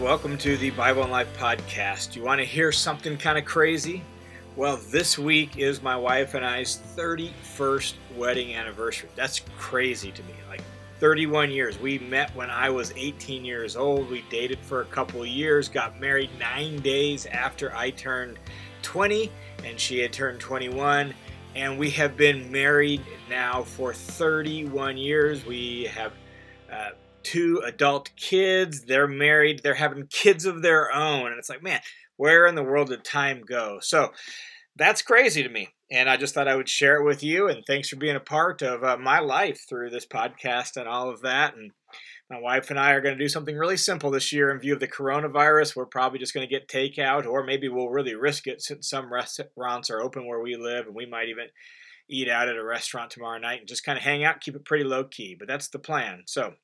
welcome to the Bible and Life podcast. You want to hear something kind of crazy? Well, this week is my wife and I's 31st wedding anniversary. That's crazy to me. Like 31 years. We met when I was 18 years old. We dated for a couple of years, got married nine days after I turned 20 and she had turned 21. And we have been married now for 31 years. We have uh, two adult kids. They're married. They're having kids of their own. And it's like, man, where in the world did time go? So that's crazy to me. And I just thought I would share it with you. And thanks for being a part of uh, my life through this podcast and all of that. And my wife and I are going to do something really simple this year in view of the coronavirus. We're probably just going to get takeout, or maybe we'll really risk it since some restaurants are open where we live, and we might even eat out at a restaurant tomorrow night and just kind of hang out, keep it pretty low key. But that's the plan. So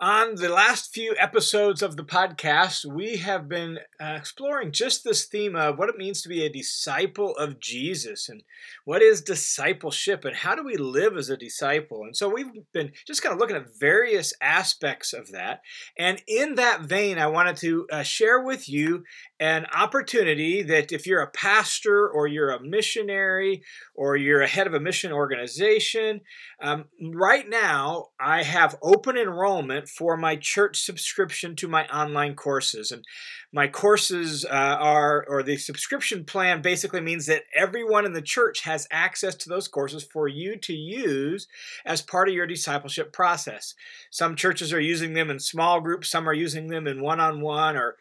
on the last few episodes of the podcast, we have been uh, exploring just this theme of what it means to be a disciple of Jesus and what is discipleship and how do we live as a disciple. And so we've been just kind of looking at various aspects of that. And in that vein, I wanted to uh, share with you an opportunity that if you're a pastor or you're a missionary or you're a head of a mission organization, um, right now I have open enrollment for my church subscription to my online courses. And my courses uh, are, or the subscription plan basically means that everyone in the church has access to those courses for you to use as part of your discipleship process. Some churches are using them in small groups, some are using them in one on one or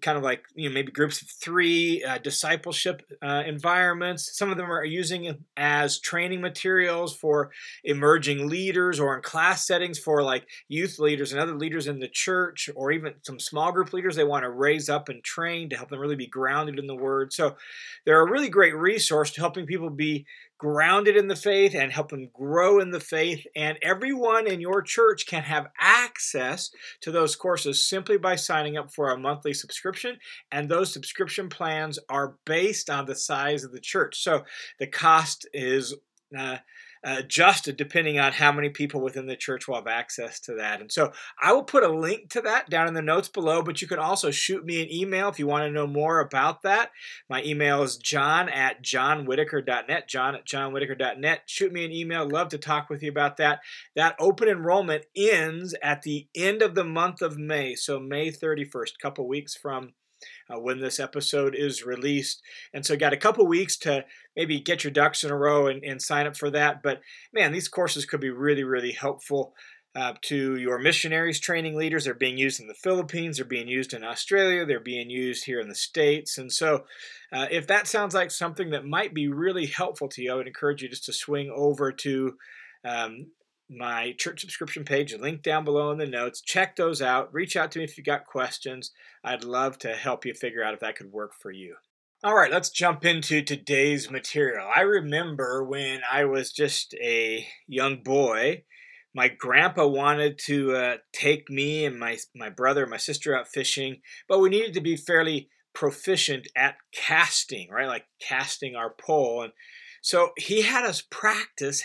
kind of like, you know, maybe groups of three uh, discipleship uh, environments. Some of them are using it as training materials for emerging leaders or in class settings for like youth leaders and other leaders in the church or even some small group leaders they want to raise raise up and train to help them really be grounded in the Word. So they're a really great resource to helping people be grounded in the faith and help them grow in the faith. And everyone in your church can have access to those courses simply by signing up for a monthly subscription. And those subscription plans are based on the size of the church. So the cost is uh, adjusted depending on how many people within the church will have access to that. And so I will put a link to that down in the notes below, but you can also shoot me an email if you want to know more about that. My email is john at johnwhittaker.net, john at johnwhittaker.net. Shoot me an email. Love to talk with you about that. That open enrollment ends at the end of the month of May, so May 31st, a couple weeks from uh, when this episode is released. And so, got a couple weeks to maybe get your ducks in a row and, and sign up for that. But man, these courses could be really, really helpful. Uh, to your missionaries, training leaders. They're being used in the Philippines, they're being used in Australia, they're being used here in the States. And so, uh, if that sounds like something that might be really helpful to you, I would encourage you just to swing over to um, my church subscription page, link down below in the notes. Check those out. Reach out to me if you've got questions. I'd love to help you figure out if that could work for you. All right, let's jump into today's material. I remember when I was just a young boy, my grandpa wanted to uh, take me and my, my brother and my sister out fishing, but we needed to be fairly proficient at casting, right? Like casting our pole. And so he had us practice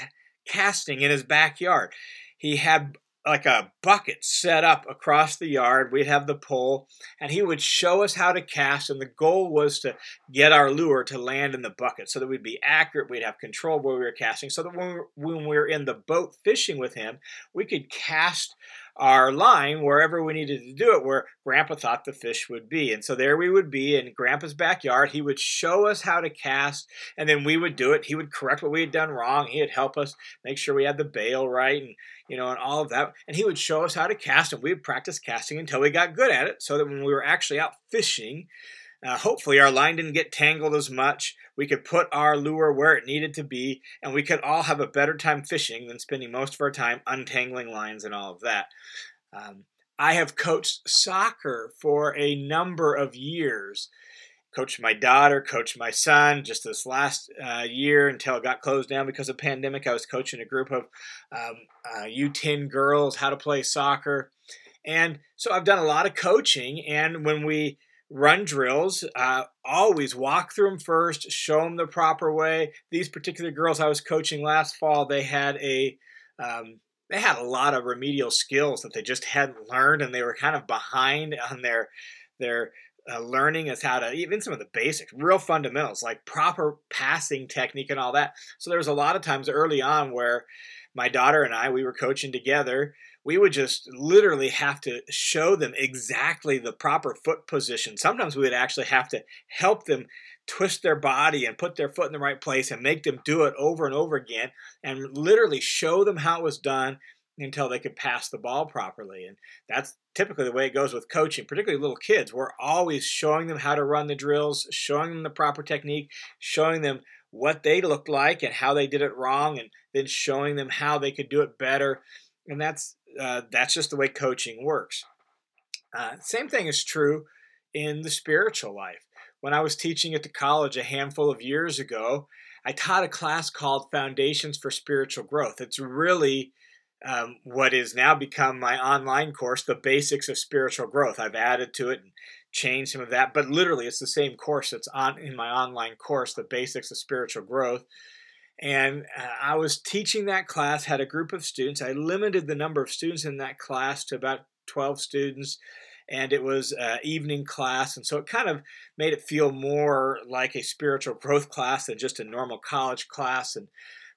casting in his backyard. He had like a bucket set up across the yard. We'd have the pole, and he would show us how to cast. And the goal was to get our lure to land in the bucket so that we'd be accurate. We'd have control where we were casting, so that when we were, in the boat fishing with him, we could cast our line wherever we needed to do it, where Grandpa thought the fish would be. And so there we would be in Grandpa's backyard. He would show us how to cast, and then we would do it. He would correct what we had done wrong. He'd help us make sure we had the bail right and you know, and all of that. And he would show us how to cast, and we would practice casting until we got good at it, so that when we were actually out fishing, uh, hopefully, our line didn't get tangled as much. We could put our lure where it needed to be, and we could all have a better time fishing than spending most of our time untangling lines and all of that. Um, I have coached soccer for a number of years. Coached my daughter, coached my son. Just this last uh, year, until it got closed down because of pandemic, I was coaching a group of um, uh, U10 girls how to play soccer, and so I've done a lot of coaching. And when we run drills. Uh, always walk through them first, show them the proper way. These particular girls I was coaching last fall, they had a um, they had a lot of remedial skills that they just hadn't learned and they were kind of behind on their their uh, learning as how to even some of the basics real fundamentals like proper passing technique and all that so there was a lot of times early on where my daughter and i we were coaching together we would just literally have to show them exactly the proper foot position. Sometimes we would actually have to help them twist their body and put their foot in the right place and make them do it over and over again and literally show them how it was done until they could pass the ball properly. And that's typically the way it goes with coaching, particularly little kids. We're always showing them how to run the drills, showing them the proper technique, showing them what they looked like and how they did it wrong, and then showing them how they could do it better. And that's uh, that's just the way coaching works. Uh, same thing is true in the spiritual life. When I was teaching at the college a handful of years ago, I taught a class called Foundations for Spiritual Growth. It's really um, what is now become my online course, The Basics of Spiritual Growth. I've added to it and changed some of that, but literally it's the same course that's on in my online course, The Basics of Spiritual Growth. And uh, I was teaching that class, had a group of students. I limited the number of students in that class to about 12 students, and it was evening class. And so it kind of made it feel more like a spiritual growth class than just a normal college class. And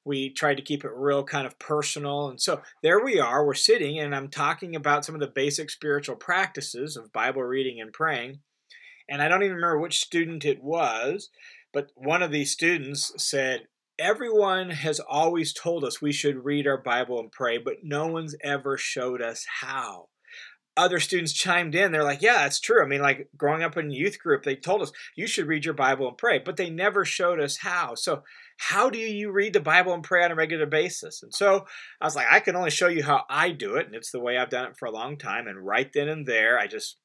we tried to keep it real kind of personal. And so there we are, we're sitting, and I'm talking about some of the basic spiritual practices of Bible reading and praying. And I don't even remember which student it was, but one of these students said, everyone has always told us we should read our Bible and pray, but no one's ever showed us how. Other students chimed in. They're like, yeah, that's true. I mean, like growing up in youth group, they told us you should read your Bible and pray, but they never showed us how. So, how do you read the Bible and pray on a regular basis? And so I was like, I can only show you how I do it. And it's the way I've done it for a long time. And right then and there, I just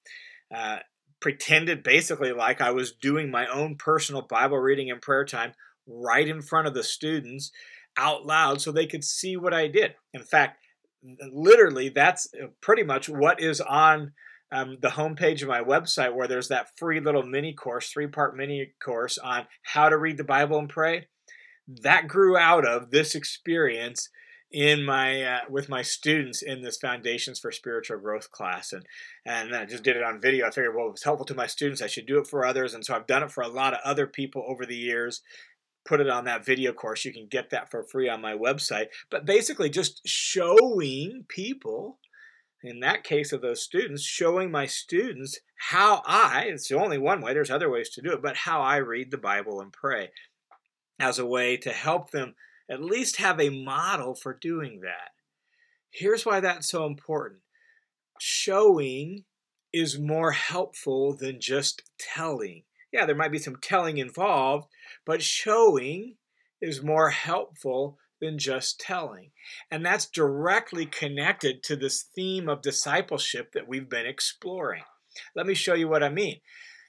uh, pretended basically like I was doing my own personal Bible reading and prayer time right in front of the students out loud so they could see what I did. In fact, literally, that's uh, pretty much what is on um, the homepage of my website, where there's that free little mini course, three part mini course on how to read the Bible and pray. That grew out of this experience in my uh, with my students in this foundations for spiritual growth class and and I just did it on video I figured well it was helpful to my students I should do it for others and so I've done it for a lot of other people over the years put it on that video course. You can get that for free on my website. But basically, just showing people, in that case of those students, showing my students how I, it's the only one way, there's other ways to do it, but how I read the Bible and pray as a way to help them at least have a model for doing that. Here's why that's so important showing is more helpful than just telling yeah, there might be some telling involved, but showing is more helpful than just telling. And that's directly connected to this theme of discipleship that we've been exploring. Let me show you what I mean.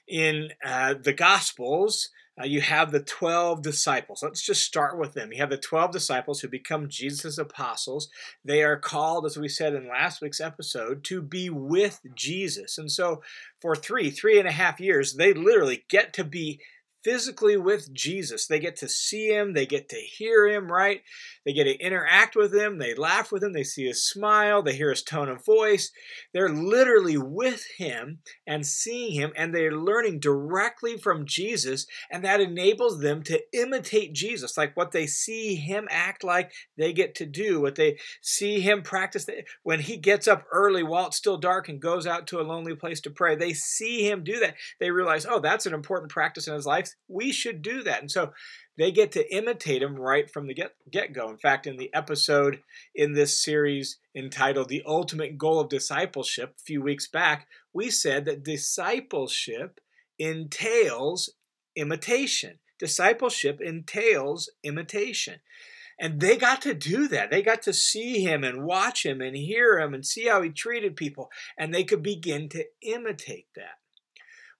In uh, the Gospels, uh, you have the 12 disciples. Let's just start with them. You have the 12 disciples who become Jesus' apostles. They are called, as we said in last week's episode, to be with Jesus. And so for three, three and a half years, they literally get to be physically with Jesus. They get to see him, they get to hear him, right? They get to interact with him, they laugh with him, they see his smile, they hear his tone of voice. They're literally with him and seeing him, and they're learning directly from Jesus, and that enables them to imitate Jesus. Like what they see him act like, they get to do. What they see him practice, when he gets up early while it's still dark and goes out to a lonely place to pray, they see him do that. They realize, oh, that's an important practice in his life we should do that. And so they get to imitate him right from the get, go. In fact, in the episode in this series entitled The Ultimate Goal of Discipleship, a few weeks back, we said that discipleship entails imitation. Discipleship entails imitation. And they got to do that. They got to see him and watch him and hear him and see how he treated people. And they could begin to imitate that.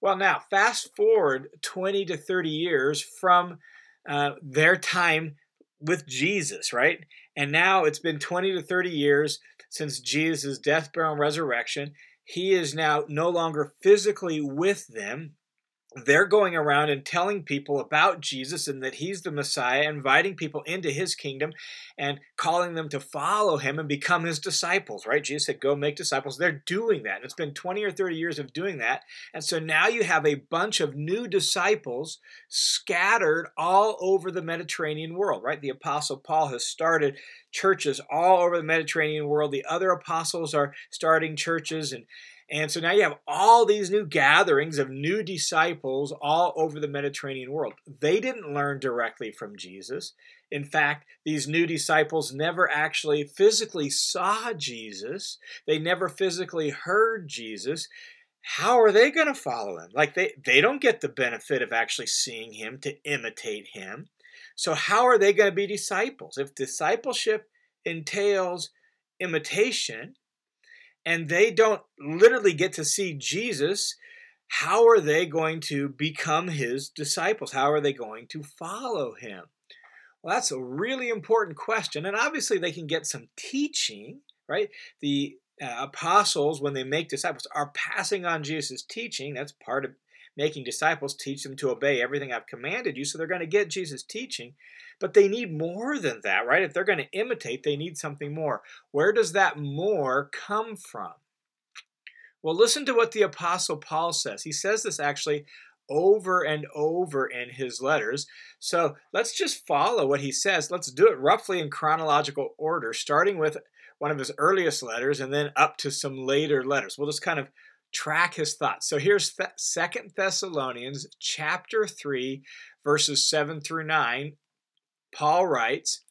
Well, now, fast forward 20 to 30 years from uh, their time with Jesus, right? And now it's been 20 to 30 years since Jesus' death, burial, and resurrection. He is now no longer physically with them. They're going around and telling people about Jesus and that he's the Messiah, inviting people into his kingdom and calling them to follow him and become his disciples, right? Jesus said, Go make disciples. They're doing that. And it's been 20 or 30 years of doing that. And so now you have a bunch of new disciples scattered all over the Mediterranean world, right? The Apostle Paul has started churches all over the Mediterranean world. The other apostles are starting churches and and so now you have all these new gatherings of new disciples all over the Mediterranean world. They didn't learn directly from Jesus. In fact, these new disciples never actually physically saw Jesus, they never physically heard Jesus. How are they going to follow him? Like they, they don't get the benefit of actually seeing him to imitate him. So, how are they going to be disciples? If discipleship entails imitation, and they don't literally get to see Jesus, how are they going to become his disciples? How are they going to follow him? Well, that's a really important question. And obviously, they can get some teaching, right? The uh, apostles, when they make disciples, are passing on Jesus' teaching. That's part of making disciples, teach them to obey everything I've commanded you. So they're going to get Jesus' teaching. But they need more than that, right? If they're going to imitate, they need something more. Where does that more come from? Well, listen to what the Apostle Paul says. He says this actually over and over in his letters. So let's just follow what he says. Let's do it roughly in chronological order, starting with one of his earliest letters and then up to some later letters. We'll just kind of track his thoughts. So here's Second Thessalonians chapter 3 verses 7 through 9 Paul writes,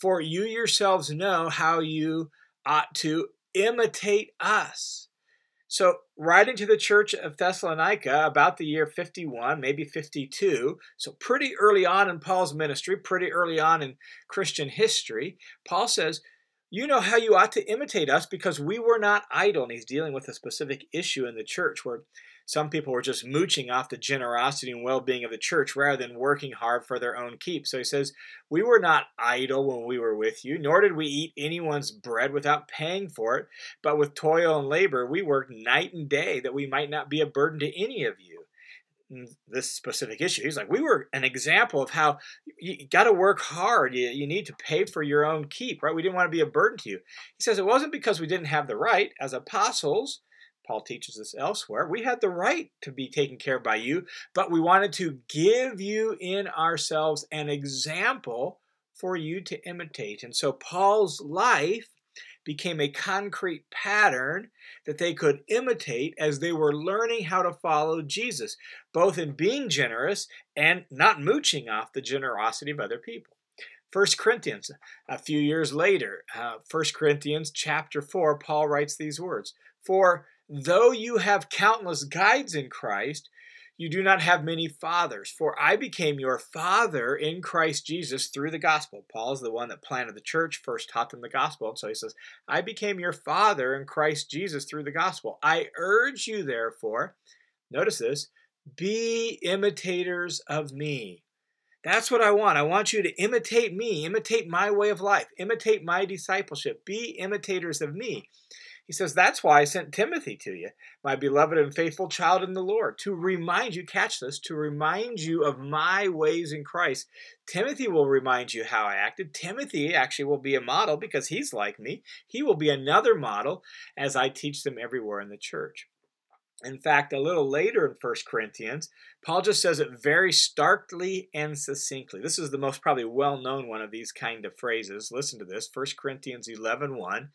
For you yourselves know how you ought to imitate us. So, writing to the church of Thessalonica about the year 51, maybe 52, so pretty early on in Paul's ministry, pretty early on in Christian history, Paul says, You know how you ought to imitate us because we were not idle. And he's dealing with a specific issue in the church where some people were just mooching off the generosity and well being of the church rather than working hard for their own keep. So he says, We were not idle when we were with you, nor did we eat anyone's bread without paying for it, but with toil and labor we worked night and day that we might not be a burden to any of you. This specific issue, he's like, We were an example of how you got to work hard. You, you need to pay for your own keep, right? We didn't want to be a burden to you. He says, It wasn't because we didn't have the right as apostles Paul teaches this elsewhere. We had the right to be taken care of by you, but we wanted to give you in ourselves an example for you to imitate. And so Paul's life became a concrete pattern that they could imitate as they were learning how to follow Jesus, both in being generous and not mooching off the generosity of other people. 1 Corinthians, a few years later, uh, 1 Corinthians chapter 4, Paul writes these words For Though you have countless guides in Christ, you do not have many fathers. For I became your father in Christ Jesus through the gospel. Paul is the one that planted the church, first taught them the gospel. And so he says, I became your father in Christ Jesus through the gospel. I urge you, therefore, notice this, be imitators of me. That's what I want. I want you to imitate me, imitate my way of life, imitate my discipleship, be imitators of me. He says, That's why I sent Timothy to you, my beloved and faithful child in the Lord, to remind you, catch this, to remind you of my ways in Christ. Timothy will remind you how I acted. Timothy actually will be a model because he's like me. He will be another model as I teach them everywhere in the church. In fact, a little later in 1 Corinthians, Paul just says it very starkly and succinctly. This is the most probably well known one of these kind of phrases. Listen to this 1 Corinthians 11 1.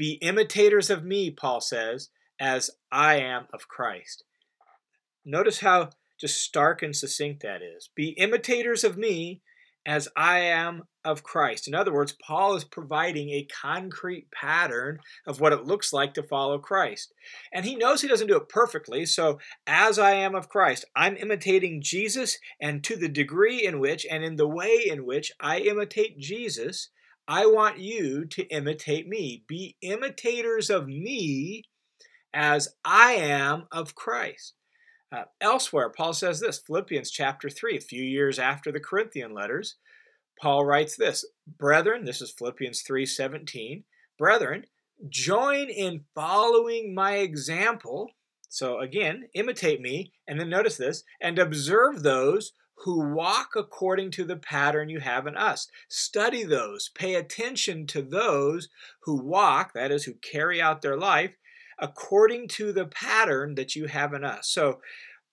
Be imitators of me, Paul says, as I am of Christ. Notice how just stark and succinct that is. Be imitators of me as I am of Christ. In other words, Paul is providing a concrete pattern of what it looks like to follow Christ. And he knows he doesn't do it perfectly, so as I am of Christ, I'm imitating Jesus, and to the degree in which and in the way in which I imitate Jesus, I want you to imitate me. Be imitators of me as I am of Christ. Uh, elsewhere, Paul says this Philippians chapter 3, a few years after the Corinthian letters, Paul writes this Brethren, this is Philippians 3 17, brethren, join in following my example So again, imitate me, and then notice this, and observe those who walk according to the pattern you have in us. Study those. Pay attention to those who walk, that is, who carry out their life, according to the pattern that you have in us. So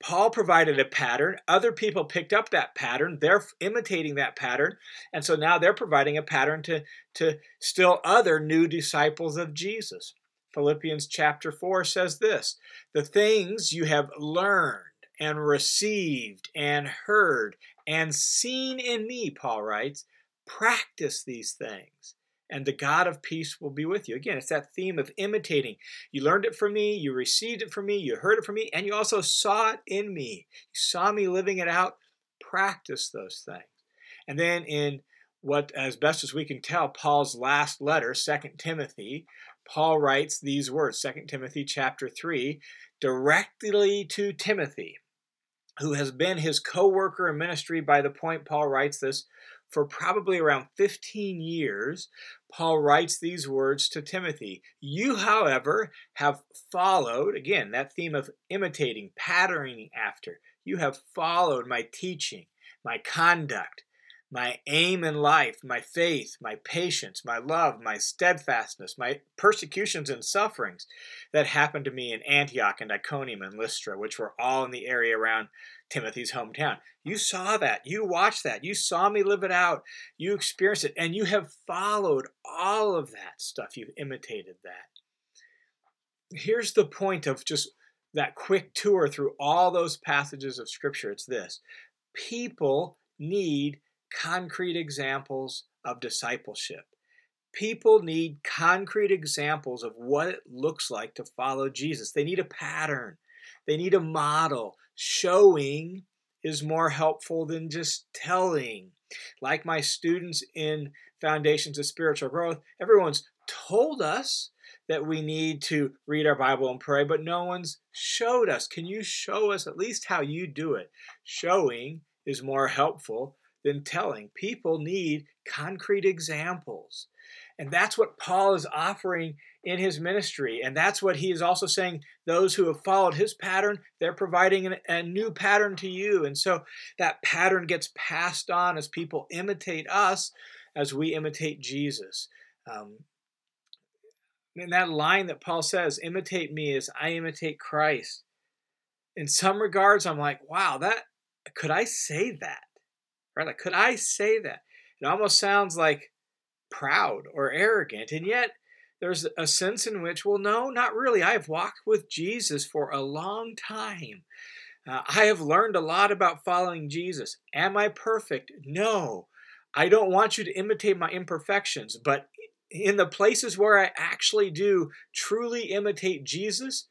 Paul provided a pattern. Other people picked up that pattern. They're imitating that pattern. And so now they're providing a pattern to, to still other new disciples of Jesus. Philippians chapter 4 says this The things you have learned and received and heard and seen in me, Paul writes, practice these things and the God of peace will be with you. Again, it's that theme of imitating. You learned it from me, you received it from me, you heard it from me, and you also saw it in me. You saw me living it out. Practice those things. And then in what, as best as we can tell, Paul's last letter, Second Timothy, Paul writes these words, Second Timothy chapter 3, directly to Timothy, who has been his co-worker in ministry by the point Paul writes this for probably around 15 years, Paul writes these words to Timothy. You, however, have followed, again, that theme of imitating, patterning after. You have followed my teaching, my conduct, my aim in life, my faith, my patience, my love, my steadfastness, my persecutions and sufferings that happened to me in Antioch and Iconium and Lystra, which were all in the area around Timothy's hometown. You saw that. You watched that. You saw me live it out. You experienced it. And you have followed all of that stuff. You've imitated that. Here's the point of just that quick tour through all those passages of Scripture it's this people need concrete examples of discipleship. People need concrete examples of what it looks like to follow Jesus. They need a pattern, they need a model. Showing is more helpful than just telling. Like my students in Foundations of Spiritual Growth, everyone's told us that we need to read our Bible and pray, but no one's showed us. Can you show us at least how you do it? Showing is more helpful than telling. People need concrete examples. And that's what Paul is offering in his ministry. And that's what he is also saying those who have followed his pattern, they're providing an, a new pattern to you. And so that pattern gets passed on as people imitate us as we imitate Jesus. Um, and that line that Paul says, imitate me as I imitate Christ. In some regards, I'm like, wow, that could I say that? Right? Like, could I say that? It almost sounds like proud or arrogant. And yet, there's a sense in which, well, no, not really. I've walked with Jesus for a long time. Uh, I have learned a lot about following Jesus. Am I perfect? No. I don't want you to imitate my imperfections, but in the places where I actually do truly imitate Jesus,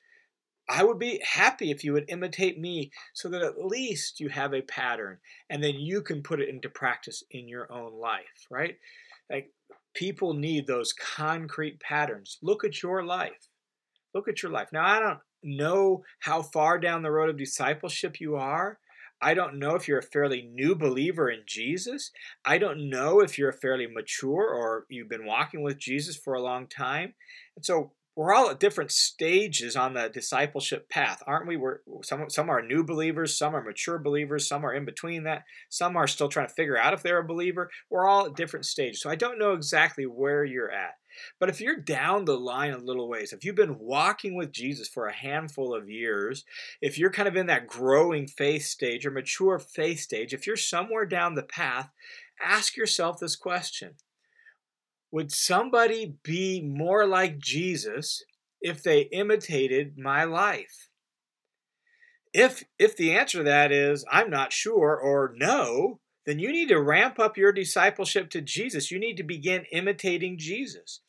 I would be happy if you would imitate me so that at least you have a pattern and then you can put it into practice in your own life, right? Like people need those concrete patterns. Look at your life. Look at your life. Now, I don't know how far down the road of discipleship you are. I don't know if you're a fairly new believer in Jesus. I don't know if you're a fairly mature or you've been walking with Jesus for a long time. And so we're all at different stages on the discipleship path, aren't we? We're some some are new believers, some are mature believers, some are in between that, some are still trying to figure out if they're a believer. We're all at different stages. So I don't know exactly where you're at. But if you're down the line a little ways, if you've been walking with Jesus for a handful of years, if you're kind of in that growing faith stage or mature faith stage, if you're somewhere down the path, ask yourself this question would somebody be more like Jesus if they imitated my life? If if the answer to that is I'm not sure or no, then you need to ramp up your discipleship to Jesus. You need to begin imitating Jesus.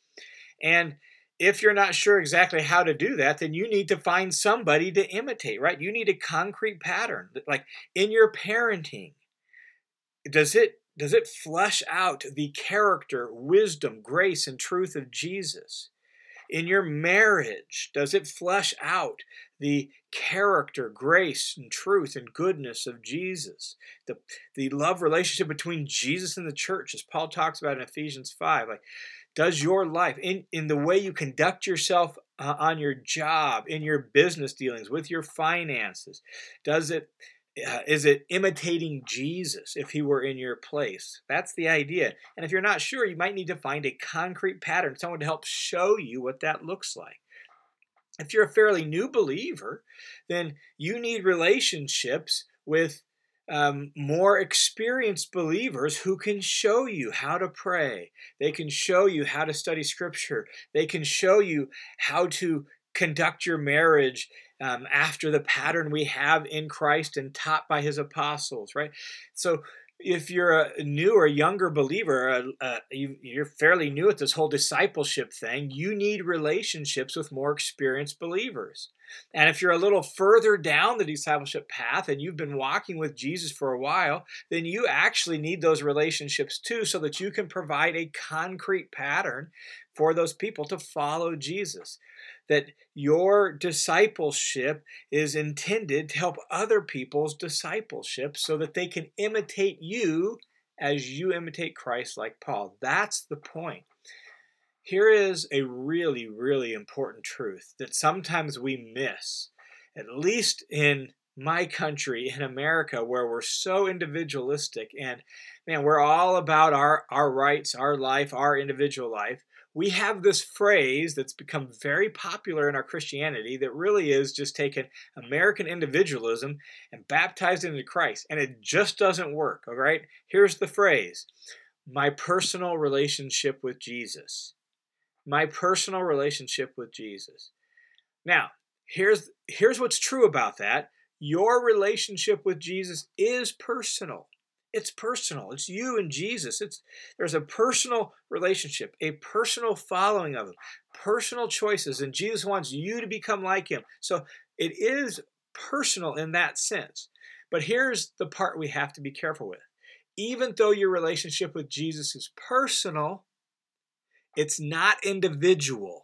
And if you're not sure exactly how to do that, then you need to find somebody to imitate, right? You need a concrete pattern. Like in your parenting, does it does it flesh out the character, wisdom, grace, and truth of Jesus? In your marriage, does it flesh out the character, grace, and truth and goodness of Jesus? The, the love relationship between Jesus and the church, as Paul talks about in Ephesians 5. Like, Does your life, in, in the way you conduct yourself uh, on your job, in your business dealings, with your finances, does it uh, is it imitating Jesus if he were in your place? That's the idea. And if you're not sure, you might need to find a concrete pattern, someone to help show you what that looks like. If you're a fairly new believer, then you need relationships with um, more experienced believers who can show you how to pray. They can show you how to study scripture. They can show you how to conduct your marriage um, after the pattern we have in Christ and taught by his apostles, right? So if you're a new or younger believer, uh, uh, you, are fairly new at this whole discipleship thing, you need relationships with more experienced believers. And if you're a little further down the discipleship path and you've been walking with Jesus for a while, then you actually need those relationships too so that you can provide a concrete pattern for those people to follow Jesus that your discipleship is intended to help other people's discipleship so that they can imitate you as you imitate Christ like Paul. That's the point. Here is a really, really important truth that sometimes we miss, at least in my country, in America, where we're so individualistic and man, we're all about our, our rights, our life, our individual life we have this phrase that's become very popular in our Christianity that really is just taken American individualism and baptized into Christ. And it just doesn't work, all right? Here's the phrase my personal relationship with Jesus. My personal relationship with Jesus. Now, here's here's what's true about that. Your relationship with Jesus is personal. It's personal. It's you and Jesus. It's there's a personal relationship, a personal following of him, personal choices, and Jesus wants you to become like him. So it is personal in that sense. But here's the part we have to be careful with. Even though your relationship with Jesus is personal, it's not individual.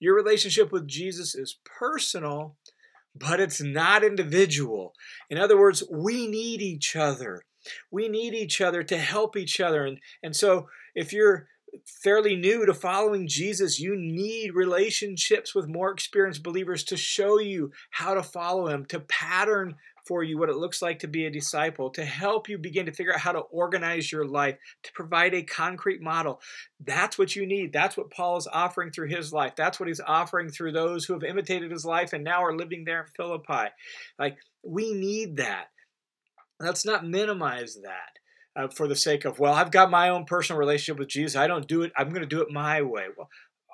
Your relationship with Jesus is personal, but it's not individual. In other words, we need each other. We need each other to help each other. And, and so if you're fairly new to following Jesus, you need relationships with more experienced believers to show you how to follow him, to pattern for you what it looks like to be a disciple, to help you begin to figure out how to organize your life, to provide a concrete model. That's what you need. That's what Paul is offering through his life. That's what he's offering through those who have imitated his life and now are living there in Philippi. Like, we need that. Let's not minimize that. Uh, for the sake of well i've got my own personal relationship with jesus. I don't do it. I'm going to do it my way. Well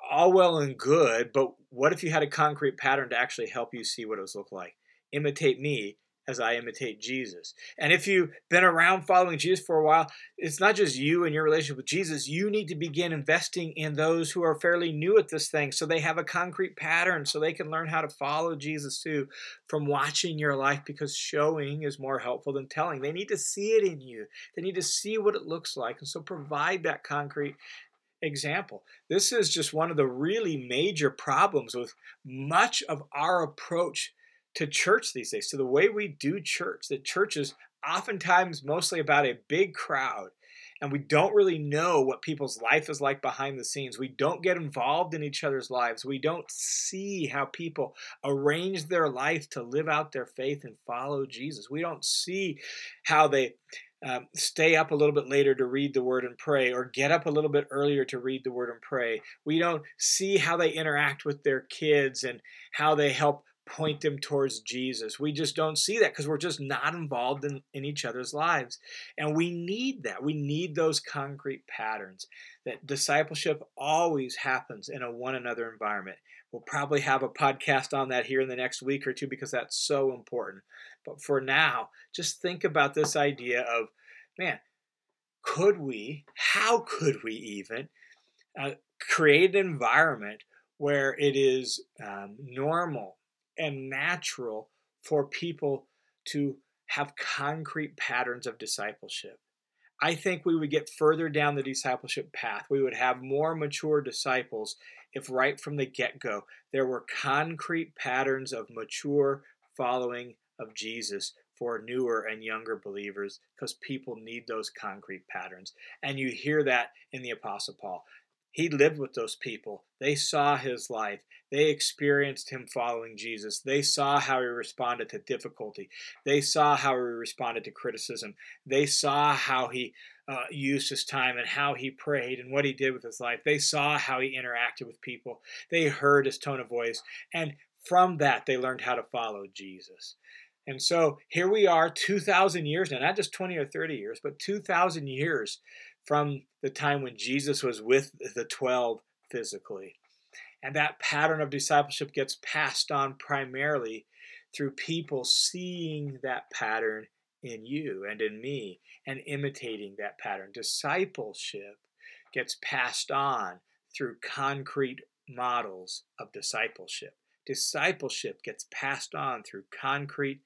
all well and good but what if you had a concrete pattern to actually help you see what it was look like? Imitate me as I imitate Jesus. And if you've been around following Jesus for a while, it's not just you and your relationship with Jesus. You need to begin investing in those who are fairly new at this thing so they have a concrete pattern so they can learn how to follow Jesus too from watching your life because showing is more helpful than telling. They need to see it in you, they need to see what it looks like. And so provide that concrete example. This is just one of the really major problems with much of our approach to church these days, to the way we do church. That church is oftentimes mostly about a big crowd, and we don't really know what people's life is like behind the scenes. We don't get involved in each other's lives. We don't see how people arrange their life to live out their faith and follow Jesus. We don't see how they um, stay up a little bit later to read the word and pray, or get up a little bit earlier to read the word and pray. We don't see how they interact with their kids and how they help point them towards Jesus. We just don't see that because we're just not involved in, in each other's lives. And we need that. We need those concrete patterns. That discipleship always happens in a one another environment. We'll probably have a podcast on that here in the next week or two because that's so important. But for now, just think about this idea of, man, could we, how could we even uh, create an environment where it is um, normal and natural for people to have concrete patterns of discipleship. I think we would get further down the discipleship path. We would have more mature disciples if right from the get go there were concrete patterns of mature following of Jesus for newer and younger believers because people need those concrete patterns. And you hear that in the Apostle Paul. He lived with those people. They saw his life. They experienced him following Jesus. They saw how he responded to difficulty. They saw how he responded to criticism. They saw how he uh, used his time and how he prayed and what he did with his life. They saw how he interacted with people. They heard his tone of voice. And from that, they learned how to follow Jesus. And so here we are, 2,000 years now, not just 20 or 30 years, but 2,000 years from the time when Jesus was with the 12 physically. And that pattern of discipleship gets passed on primarily through people seeing that pattern in you and in me and imitating that pattern. Discipleship gets passed on through concrete models of discipleship. Discipleship gets passed on through concrete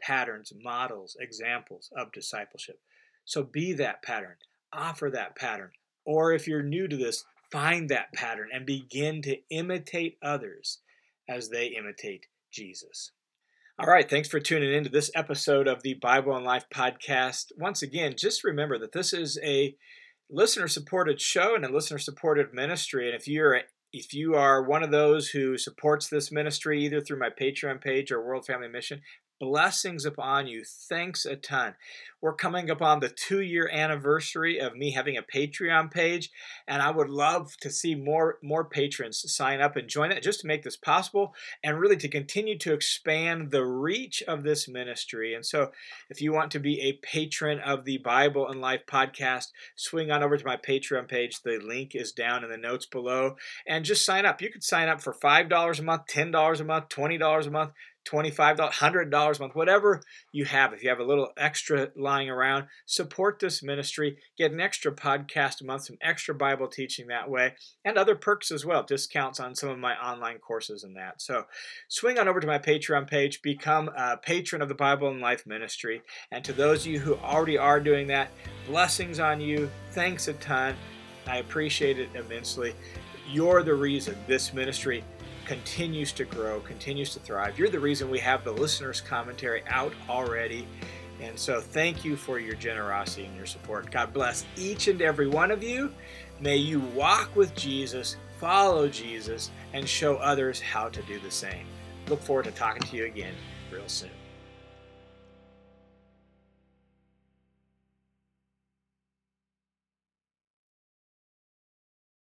patterns, models, examples of discipleship. So be that pattern, offer that pattern. Or if you're new to this, find that pattern and begin to imitate others as they imitate Jesus. All right, thanks for tuning in to this episode of the Bible and Life podcast. Once again, just remember that this is a listener supported show and a listener supported ministry. And if you're if you are one of those who supports this ministry either through my Patreon page or World Family Mission, blessings upon you. Thanks a ton. We're coming up on the two year anniversary of me having a Patreon page, and I would love to see more, more patrons sign up and join it just to make this possible and really to continue to expand the reach of this ministry. And so, if you want to be a patron of the Bible and Life podcast, swing on over to my Patreon page. The link is down in the notes below, and just sign up. You could sign up for $5 a month, $10 a month, $20 a month. $25, $100 a month, whatever you have. If you have a little extra lying around, support this ministry. Get an extra podcast a month, some extra Bible teaching that way, and other perks as well, discounts on some of my online courses and that. So swing on over to my Patreon page, become a patron of the Bible and Life ministry. And to those of you who already are doing that, blessings on you. Thanks a ton. I appreciate it immensely. You're the reason this ministry continues to grow, continues to thrive. You're the reason we have the listener's commentary out already. And so thank you for your generosity and your support. God bless each and every one of you. May you walk with Jesus, follow Jesus, and show others how to do the same. Look forward to talking to you again real soon.